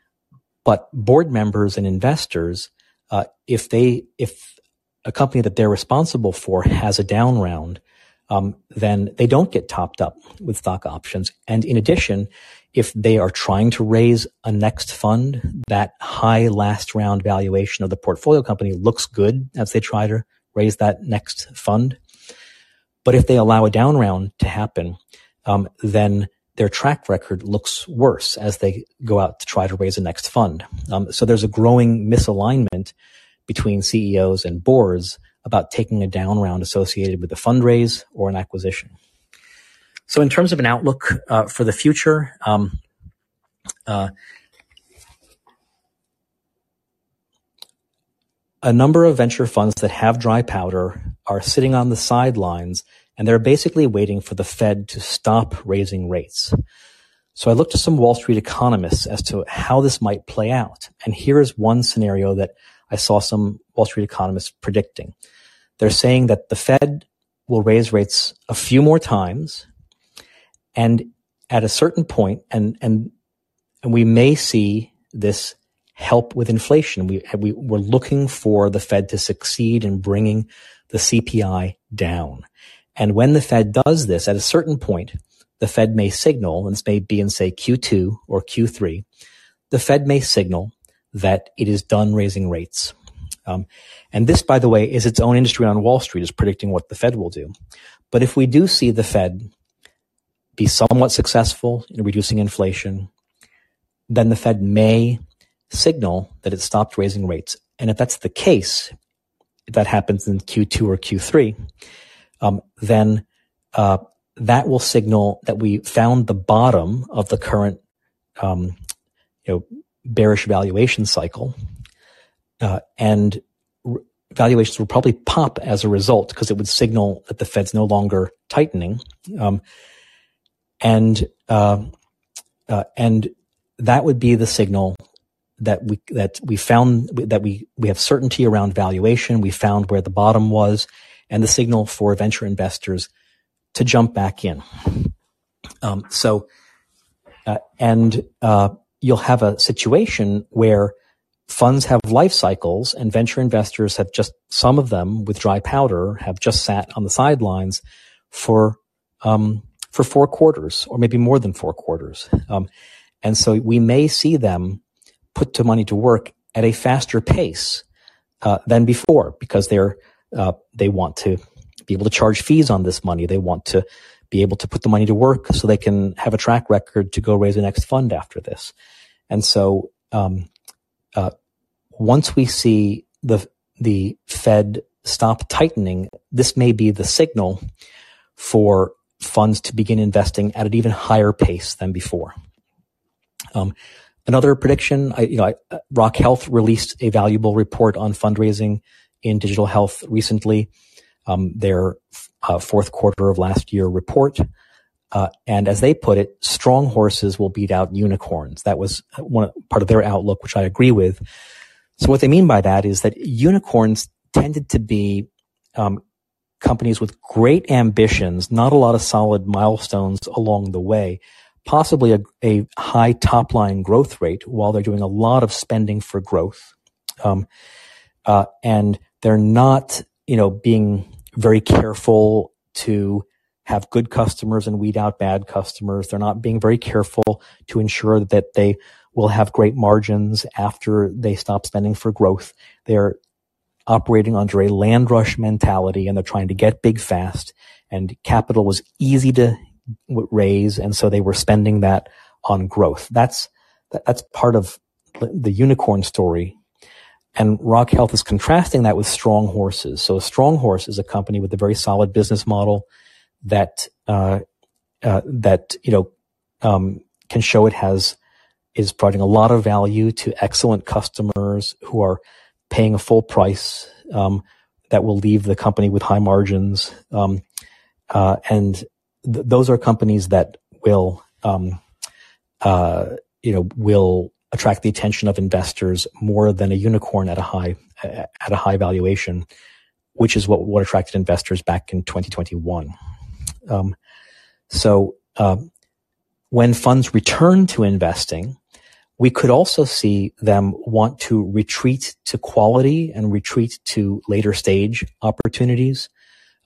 but board members and investors, uh, if they, if a company that they're responsible for has a down round, um, then they don't get topped up with stock options. And in addition, if they are trying to raise a next fund, that high last round valuation of the portfolio company looks good as they try to raise that next fund. But if they allow a down round to happen, um, then their track record looks worse as they go out to try to raise a next fund. Um, so there's a growing misalignment between CEOs and boards about taking a down round associated with a fundraise or an acquisition. So in terms of an outlook uh, for the future, um, uh, a number of venture funds that have dry powder are sitting on the sidelines and they're basically waiting for the Fed to stop raising rates. So I looked to some Wall Street economists as to how this might play out. And here is one scenario that I saw some Wall Street economists predicting. They're saying that the Fed will raise rates a few more times and at a certain point, and, and, and we may see this help with inflation. We, we, we're looking for the Fed to succeed in bringing the CPI down. And when the Fed does this, at a certain point, the Fed may signal, and this may be in say Q2 or Q3, the Fed may signal that it is done raising rates. Um, and this, by the way, is its own industry on Wall Street, is predicting what the Fed will do. But if we do see the Fed be somewhat successful in reducing inflation, then the Fed may signal that it stopped raising rates. And if that's the case, if that happens in Q2 or Q3, um, then uh, that will signal that we found the bottom of the current, um, you know, bearish valuation cycle, uh, and r- valuations will probably pop as a result because it would signal that the Fed's no longer tightening, um, and uh, uh, and that would be the signal that we that we found that we we have certainty around valuation. We found where the bottom was, and the signal for venture investors to jump back in. Um, so, uh, and uh, you'll have a situation where funds have life cycles, and venture investors have just some of them with dry powder have just sat on the sidelines for um, for four quarters, or maybe more than four quarters. Um, and so we may see them put to money to work at a faster pace uh, than before because they're uh, they want to be able to charge fees on this money. They want to be able to put the money to work so they can have a track record to go raise the next fund after this. And so um, uh, once we see the the Fed stop tightening, this may be the signal for funds to begin investing at an even higher pace than before. Um, another prediction, I, you know, I, uh, Rock Health released a valuable report on fundraising in digital health recently. Um, their uh, fourth quarter of last year report. Uh, and as they put it, strong horses will beat out unicorns. That was one part of their outlook, which I agree with. So what they mean by that is that unicorns tended to be um, companies with great ambitions, not a lot of solid milestones along the way, possibly a, a high top line growth rate while they're doing a lot of spending for growth. Um, uh, and they're not, you know, being very careful to have good customers and weed out bad customers. They're not being very careful to ensure that they will have great margins after they stop spending for growth. They're operating under a land rush mentality and they're trying to get big fast and capital was easy to raise. And so they were spending that on growth. That's, that's part of the unicorn story. And Rock Health is contrasting that with strong horses. So a strong horse is a company with a very solid business model that, uh, uh, that, you know, um, can show it has, is providing a lot of value to excellent customers who are paying a full price um, that will leave the company with high margins. Um, uh, and th- those are companies that will, um, uh, you know, will attract the attention of investors more than a unicorn at a high at a high valuation, which is what what attracted investors back in 2021. Um, so uh, when funds return to investing, we could also see them want to retreat to quality and retreat to later stage opportunities.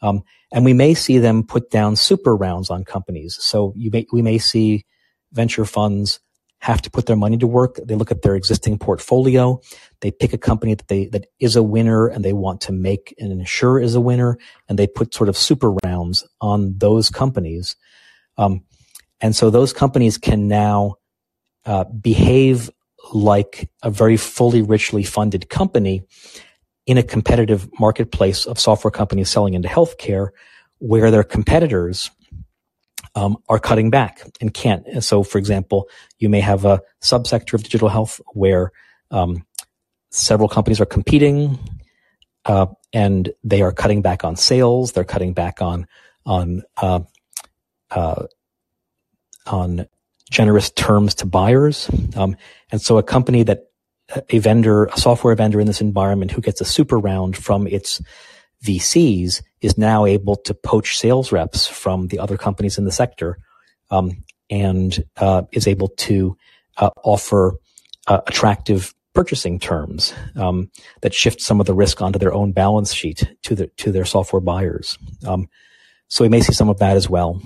Um, and we may see them put down super rounds on companies. So may, we may see venture funds have to put their money to work. They look at their existing portfolio. They pick a company that they, that is a winner and they want to make and ensure is a winner. And they put sort of super rounds on those companies. Um, and so those companies can now uh, behave like a very fully richly funded company in a competitive marketplace of software companies selling into healthcare where their competitors um, are cutting back and can't. And so, for example, you may have a subsector of digital health where um, several companies are competing uh, and they are cutting back on sales. They're cutting back on on uh, uh, on generous terms to buyers. Um, and so a company that a vendor, a software vendor in this environment who gets a super round from its VCs is now able to poach sales reps from the other companies in the sector, um, and uh, is able to uh, offer uh, attractive purchasing terms um, that shift some of the risk onto their own balance sheet to the to their software buyers. Um, so we may see some of that as well.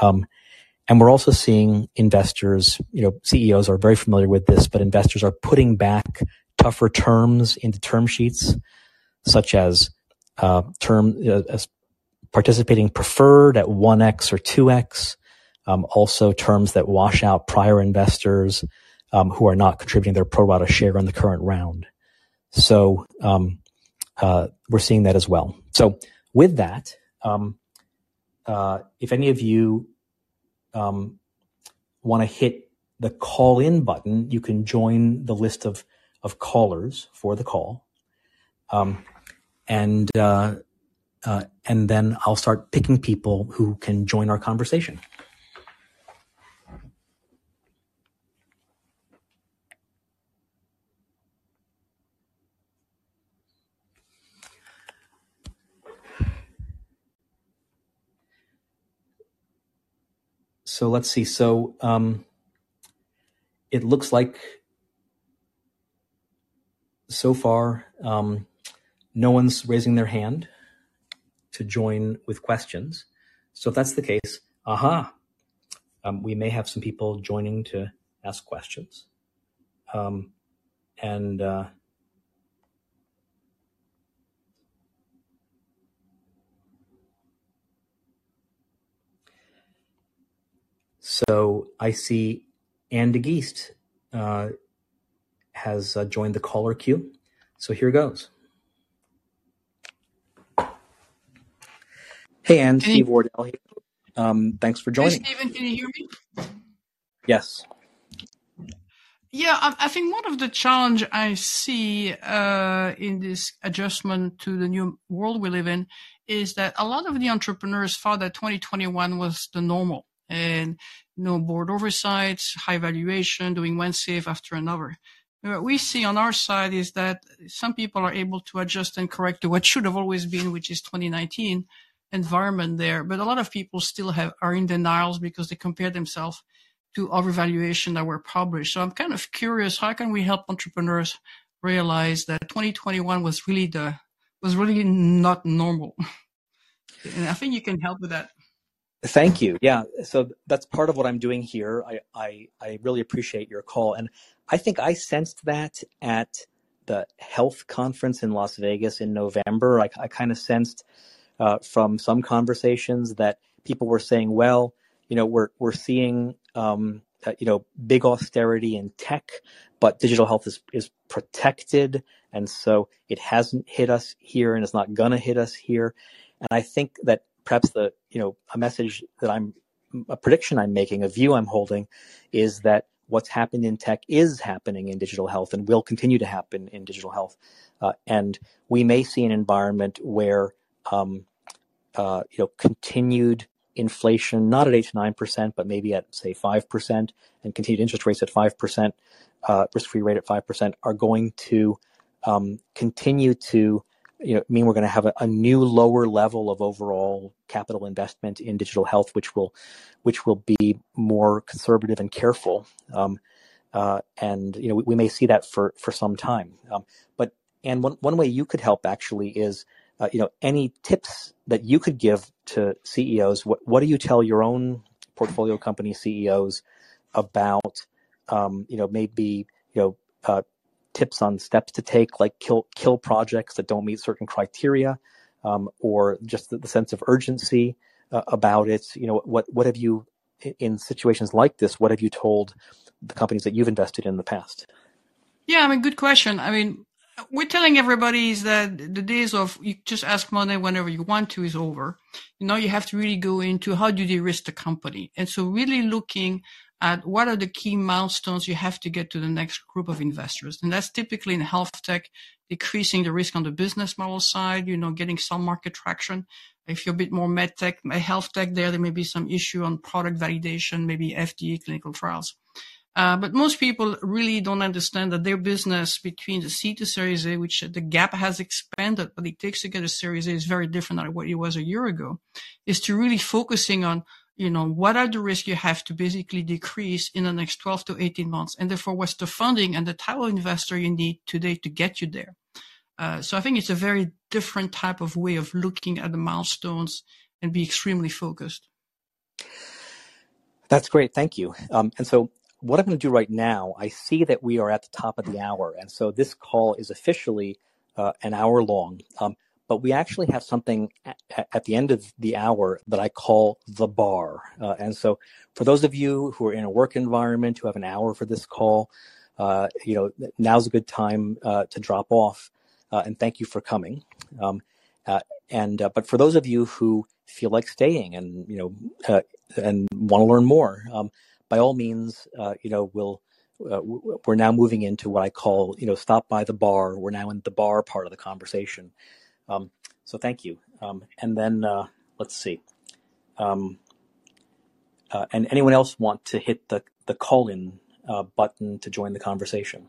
Um, and we're also seeing investors, you know, CEOs are very familiar with this, but investors are putting back tougher terms into term sheets, such as uh, term uh, as participating preferred at 1x or 2x. Um, also, terms that wash out prior investors um, who are not contributing their pro rata share in the current round. So um, uh, we're seeing that as well. So with that, um, uh, if any of you um, want to hit the call in button, you can join the list of, of callers for the call. Um, and, uh, uh, and then I'll start picking people who can join our conversation. So let's see. So um, it looks like so far um, no one's raising their hand to join with questions. So if that's the case, aha, um, we may have some people joining to ask questions. Um, and uh, So I see Andy Geist uh, has uh, joined the caller queue. So here goes. Hey, Ann, Steve you, Wardell here. Um, thanks for joining. Hey, Steven, can you hear me? Yes. Yeah, I, I, think one of the challenge I see uh, in this adjustment to the new world we live in is that a lot of the entrepreneurs thought that 2021 was the normal and no board oversight, high valuation, doing one save after another. What we see on our side is that some people are able to adjust and correct to what should have always been, which is 2019 environment there. But a lot of people still have are in denials because they compare themselves to other valuation that were published. So I'm kind of curious, how can we help entrepreneurs realize that 2021 was really the was really not normal? and I think you can help with that. Thank you. Yeah, so that's part of what I'm doing here. I, I, I really appreciate your call, and I think I sensed that at the health conference in Las Vegas in November. I, I kind of sensed uh, from some conversations that people were saying, "Well, you know, we're we're seeing um, uh, you know big austerity in tech, but digital health is is protected, and so it hasn't hit us here, and it's not gonna hit us here." And I think that perhaps the you know a message that I'm a prediction I'm making, a view I'm holding, is that what's happened in tech is happening in digital health and will continue to happen in digital health. Uh, and we may see an environment where um, uh, you know continued inflation, not at eight to nine percent, but maybe at say five percent, and continued interest rates at five percent, uh, risk-free rate at five percent, are going to um, continue to you know, mean we're going to have a, a, new lower level of overall capital investment in digital health, which will, which will be more conservative and careful. Um, uh, and you know, we, we, may see that for for some time. Um, but and one one way you could help actually is, uh, you know, any tips that you could give to CEOs. What what do you tell your own portfolio company CEOs about, um, you know, maybe you know. Uh, tips on steps to take, like kill kill projects that don't meet certain criteria, um, or just the, the, sense of urgency uh, about it. You know, what what have you in situations like this? What have you told the companies that you've invested in the past? Yeah, I mean, good question. I mean, we're telling everybody is that the days of you just ask money whenever you want to is over. You know, you have to really go into how do you risk the company, and so really looking at what are the key milestones you have to get to the next group of investors. And that's typically in health tech, decreasing the risk on the business model side, you know, getting some market traction. If you're a bit more med tech, health tech there, there may be some issue on product validation, maybe FDA clinical trials. Uh, but most people really don't understand that their business between the C to Series A, which the gap has expanded, but it takes to get a Series A is very different than what it was a year ago, is to really focusing on you know, what are the risks you have to basically decrease in the next 12 to 18 months? And therefore, what's the funding and the type of investor you need today to get you there? Uh, so I think it's a very different type of way of looking at the milestones and be extremely focused. That's great. Thank you. Um, and so what I'm going to do right now, I see that we are at the top of the hour, and so this call is officially uh, an hour long. Um, but we actually have something at, at, the end of the hour that I call the bar. Uh, and so, for those of you who are in a work environment who have an hour for this call, uh, you know now's a good time uh, to drop off. Uh, and thank you for coming. Um, uh, and but for those of you who feel like staying and you know and want to learn more. Um, by all means, uh, you know, we'll uh, we're now moving into what I call, you know, stop by the bar. We're now in the bar part of the conversation. Um, so thank you. Um, and then uh, let's see. Um, uh, and anyone else want to hit the the call in uh, button to join the conversation?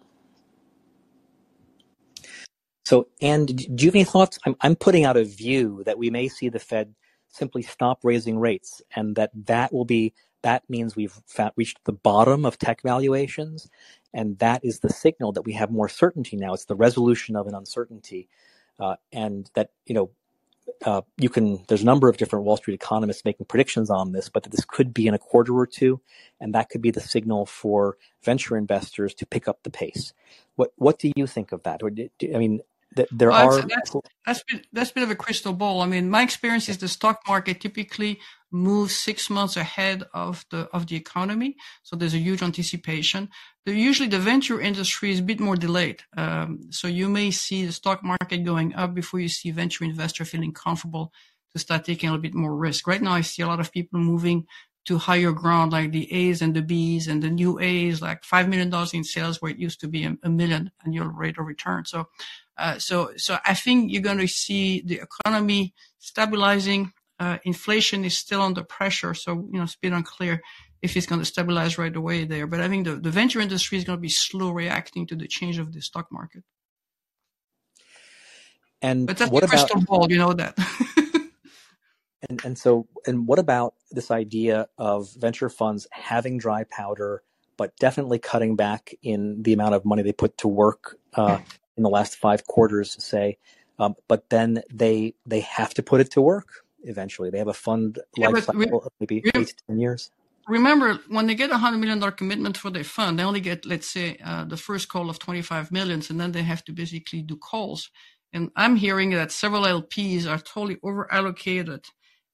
So, and do you have any thoughts? I'm, I'm putting out a view that we may see the Fed simply stop raising rates, and that that will be that means we've reached the bottom of tech valuations, and that is the signal that we have more certainty now. It's the resolution of an uncertainty, uh, and that you know uh, you can. There's a number of different Wall Street economists making predictions on this, but that this could be in a quarter or two, and that could be the signal for venture investors to pick up the pace. What What do you think of that? Or do, I mean, there well, are that's, that's, been, that's a bit of a crystal ball. I mean, my experience is the stock market typically moves six months ahead of the of the economy, so there's a huge anticipation. The, usually, the venture industry is a bit more delayed, um, so you may see the stock market going up before you see venture investor feeling comfortable to start taking a little bit more risk. Right now, I see a lot of people moving to higher ground, like the A's and the B's and the new A's, like $5 million in sales where it used to be a, a million annual rate of return. So uh, so, so I think you're going to see the economy stabilizing. Uh, inflation is still under pressure, so you know it's a bit unclear if it's going to stabilize right away there. But I think the, the venture industry is going to be slow reacting to the change of the stock market. And but that's what the crystal about, ball, you know that. and and so and what about this idea of venture funds having dry powder, but definitely cutting back in the amount of money they put to work uh, in the last five quarters, say, um, but then they they have to put it to work eventually. They have a fund yeah, life cycle of maybe eight to ten years. Remember, when they get a hundred million dollar commitment for their fund, they only get, let's say, uh, the first call of twenty five millions, and then they have to basically do calls. And I'm hearing that several LPs are totally over allocated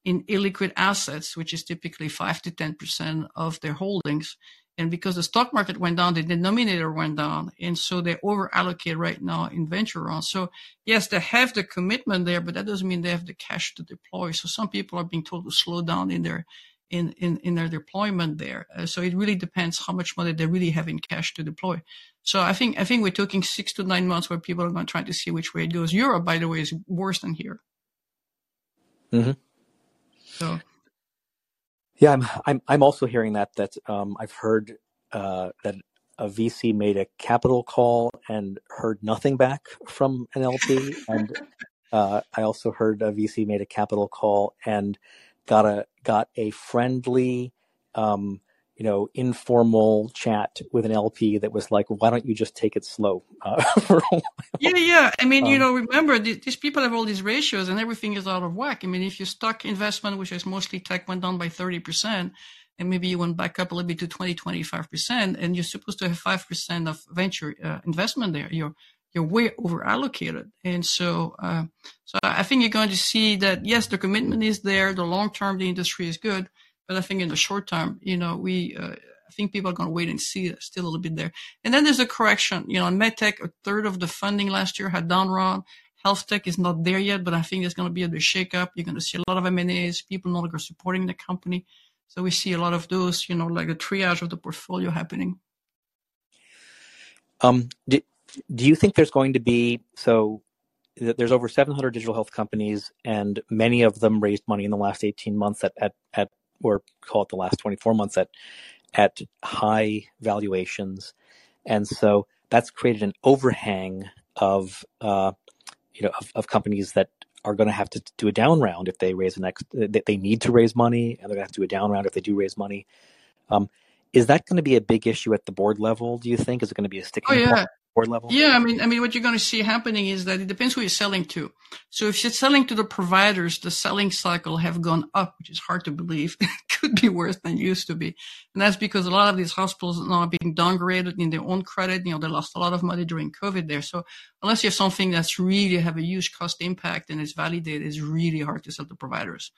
in illiquid assets, which is typically five to ten percent of their holdings. And because the stock market went down, the denominator went down. And so they over allocate right now in venture rounds. So yes, they have the commitment there, but that doesn't mean they have the cash to deploy. So some people are being told to slow down in their, in, in, in their deployment there. Uh, so it really depends how much money they really have in cash to deploy. So I think, I think we're talking six to nine months where people are going to try to see which way it goes. Europe, by the way, is worse than here. Mm-hmm. So yeah, I'm I'm I'm also hearing that that um, I've heard uh, that a VC made a capital call and heard nothing back from an LP, and uh, I also heard a VC made a capital call and got a got a friendly um, you know, informal chat with an LP that was like, why don't you just take it slow uh, for a while? Yeah, yeah. I mean, um, you know, remember these people have all these ratios and everything is out of whack. I mean, if your stock investment, which is mostly tech, went down by 30%, and maybe you went back up a little bit to 20, 25%, and you're supposed to have 5% of venture uh, investment there, you're, you're way over allocated. And so, uh, so I think you're going to see that, yes, the commitment is there. The long term, the industry is good but I think in the short term, you know, we, uh, I think people are going to wait and see still a little bit there. And then there's a correction. You know, in medtech, a third of the funding last year had down. Health tech is not there yet, but I think there's going to be a big shakeup. You're going to see a lot of M&As, people no longer supporting the company. So we see a lot of those, you know, like a triage of the portfolio happening. Um, do, do you think there's going to be, so there's over 700 digital health companies and many of them raised money in the last 18 months at, at, at or call it the last 24 months at at high valuations, and so that's created an overhang of uh, you know of, of companies that are going to have to do a down round if they raise the next they need to raise money and they're going to have to do a down round if they do raise money. Um, is that going to be a big issue at the board level do you think? Is it going to be a sticking oh, yeah. point board level? Yeah, I mean, I mean, what you're going to see happening is that it depends who you're selling to. So if you're selling to the providers, the selling cycle have gone up, which is hard to believe. it could be worse than it used to be, and that's because a lot of these hospitals are now being downgraded in their own credit. You know, they lost a lot of money during COVID there. So unless you have something that's really have a huge cost impact and is validated, it's really hard to sell to providers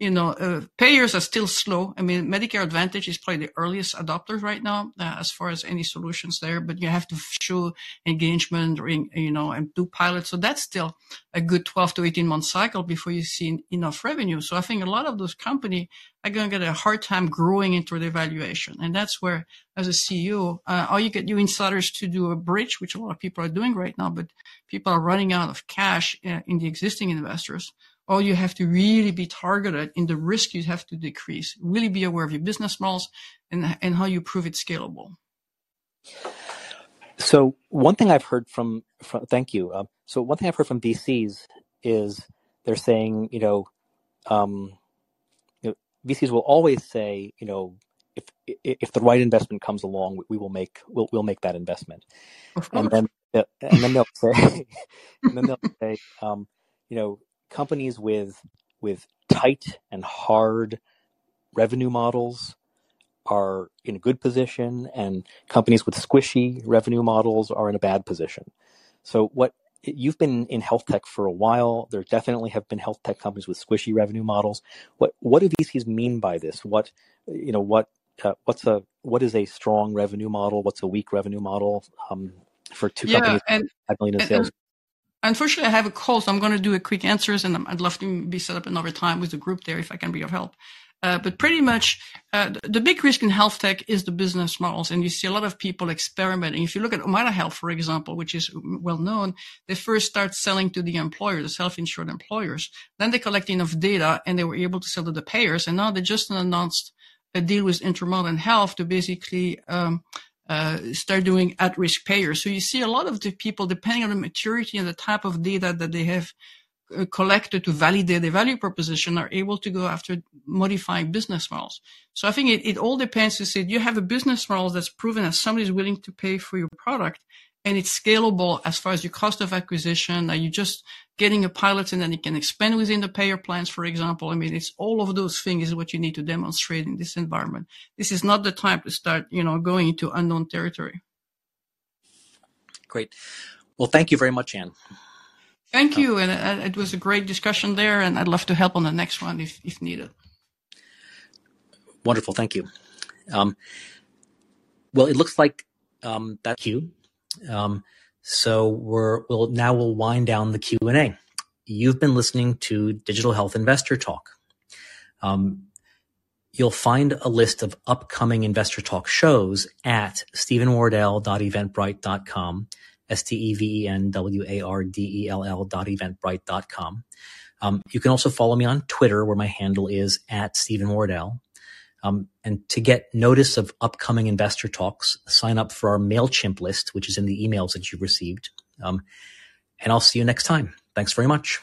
you know, uh, payers are still slow. I mean, Medicare Advantage is probably the earliest adopters right now, uh, as far as any solutions there, but you have to show engagement you know, and do pilots. So that's still a good 12 to 18 month cycle before you see enough revenue. So I think a lot of those companies are going to get a hard time growing into their valuation. And that's where, as a CEO, uh, or you get you insiders to do a bridge, which a lot of people are doing right now, but people are running out of cash uh, in the existing investors or you have to really be targeted in the risk you have to decrease. Really be aware of your business models and, and how you prove it scalable. So one thing I've heard from, from thank you. Uh, so one thing I've heard from VCs is they're saying, you know, um, you know, VCs will always say, you know, if if the right investment comes along, we will make we'll we'll make that investment, and then and then they'll say, and then they'll say, um, you know, companies with with tight and hard revenue models are in a good position and companies with squishy revenue models are in a bad position. So what you've been in health tech for a while. There definitely have been health tech companies with squishy revenue models. What what do VCs mean by this? What you know what uh, what's a what is a strong revenue model? What's a weak revenue model um, for two yeah, companies? And, five million in sales. Unfortunately, I have a call, so I'm going to do a quick answers, and I'd love to be set up another time with the group there if I can be of help. Uh, but pretty much, uh, the big risk in health tech is the business models, and you see a lot of people experimenting. If you look at Omada Health, for example, which is well known, they first start selling to the employer, the self-insured employers. Then they collect enough data, and they were able to sell to the payers. And now they just announced a deal with Intermountain Health to basically um, uh, start doing at-risk payers. So you see a lot of the people, depending on the maturity and the type of data that they have uh, collected to validate the value proposition, are able to go after modifying business models. So I think it, it all depends to say, you have a business model that's proven that somebody is willing to pay for your product and it's scalable as far as your cost of acquisition. Are you just getting a pilot and then it can expand within the payer plans, for example? I mean, it's all of those things is what you need to demonstrate in this environment. This is not the time to start, you know, going into unknown territory. Great. Well, thank you very much, Anne. Thank you. And uh, it was a great discussion there. And I'd love to help on the next one if, if needed. Wonderful. Thank you. Um, well, it looks like um, that's you. Um, so we're we'll now we'll wind down the Q and A. You've been listening to Digital Health Investor Talk. Um, you'll find a list of upcoming Investor Talk shows at stevenwardell.eventbrite.com, S-T-E-V-E-N-W-A-R-D-E-L-L dot eventbrite.com. Um, you can also follow me on Twitter where my handle is at Steven Wardell. Um, and to get notice of upcoming investor talks, sign up for our MailChimp list, which is in the emails that you've received. Um, and I'll see you next time. Thanks very much.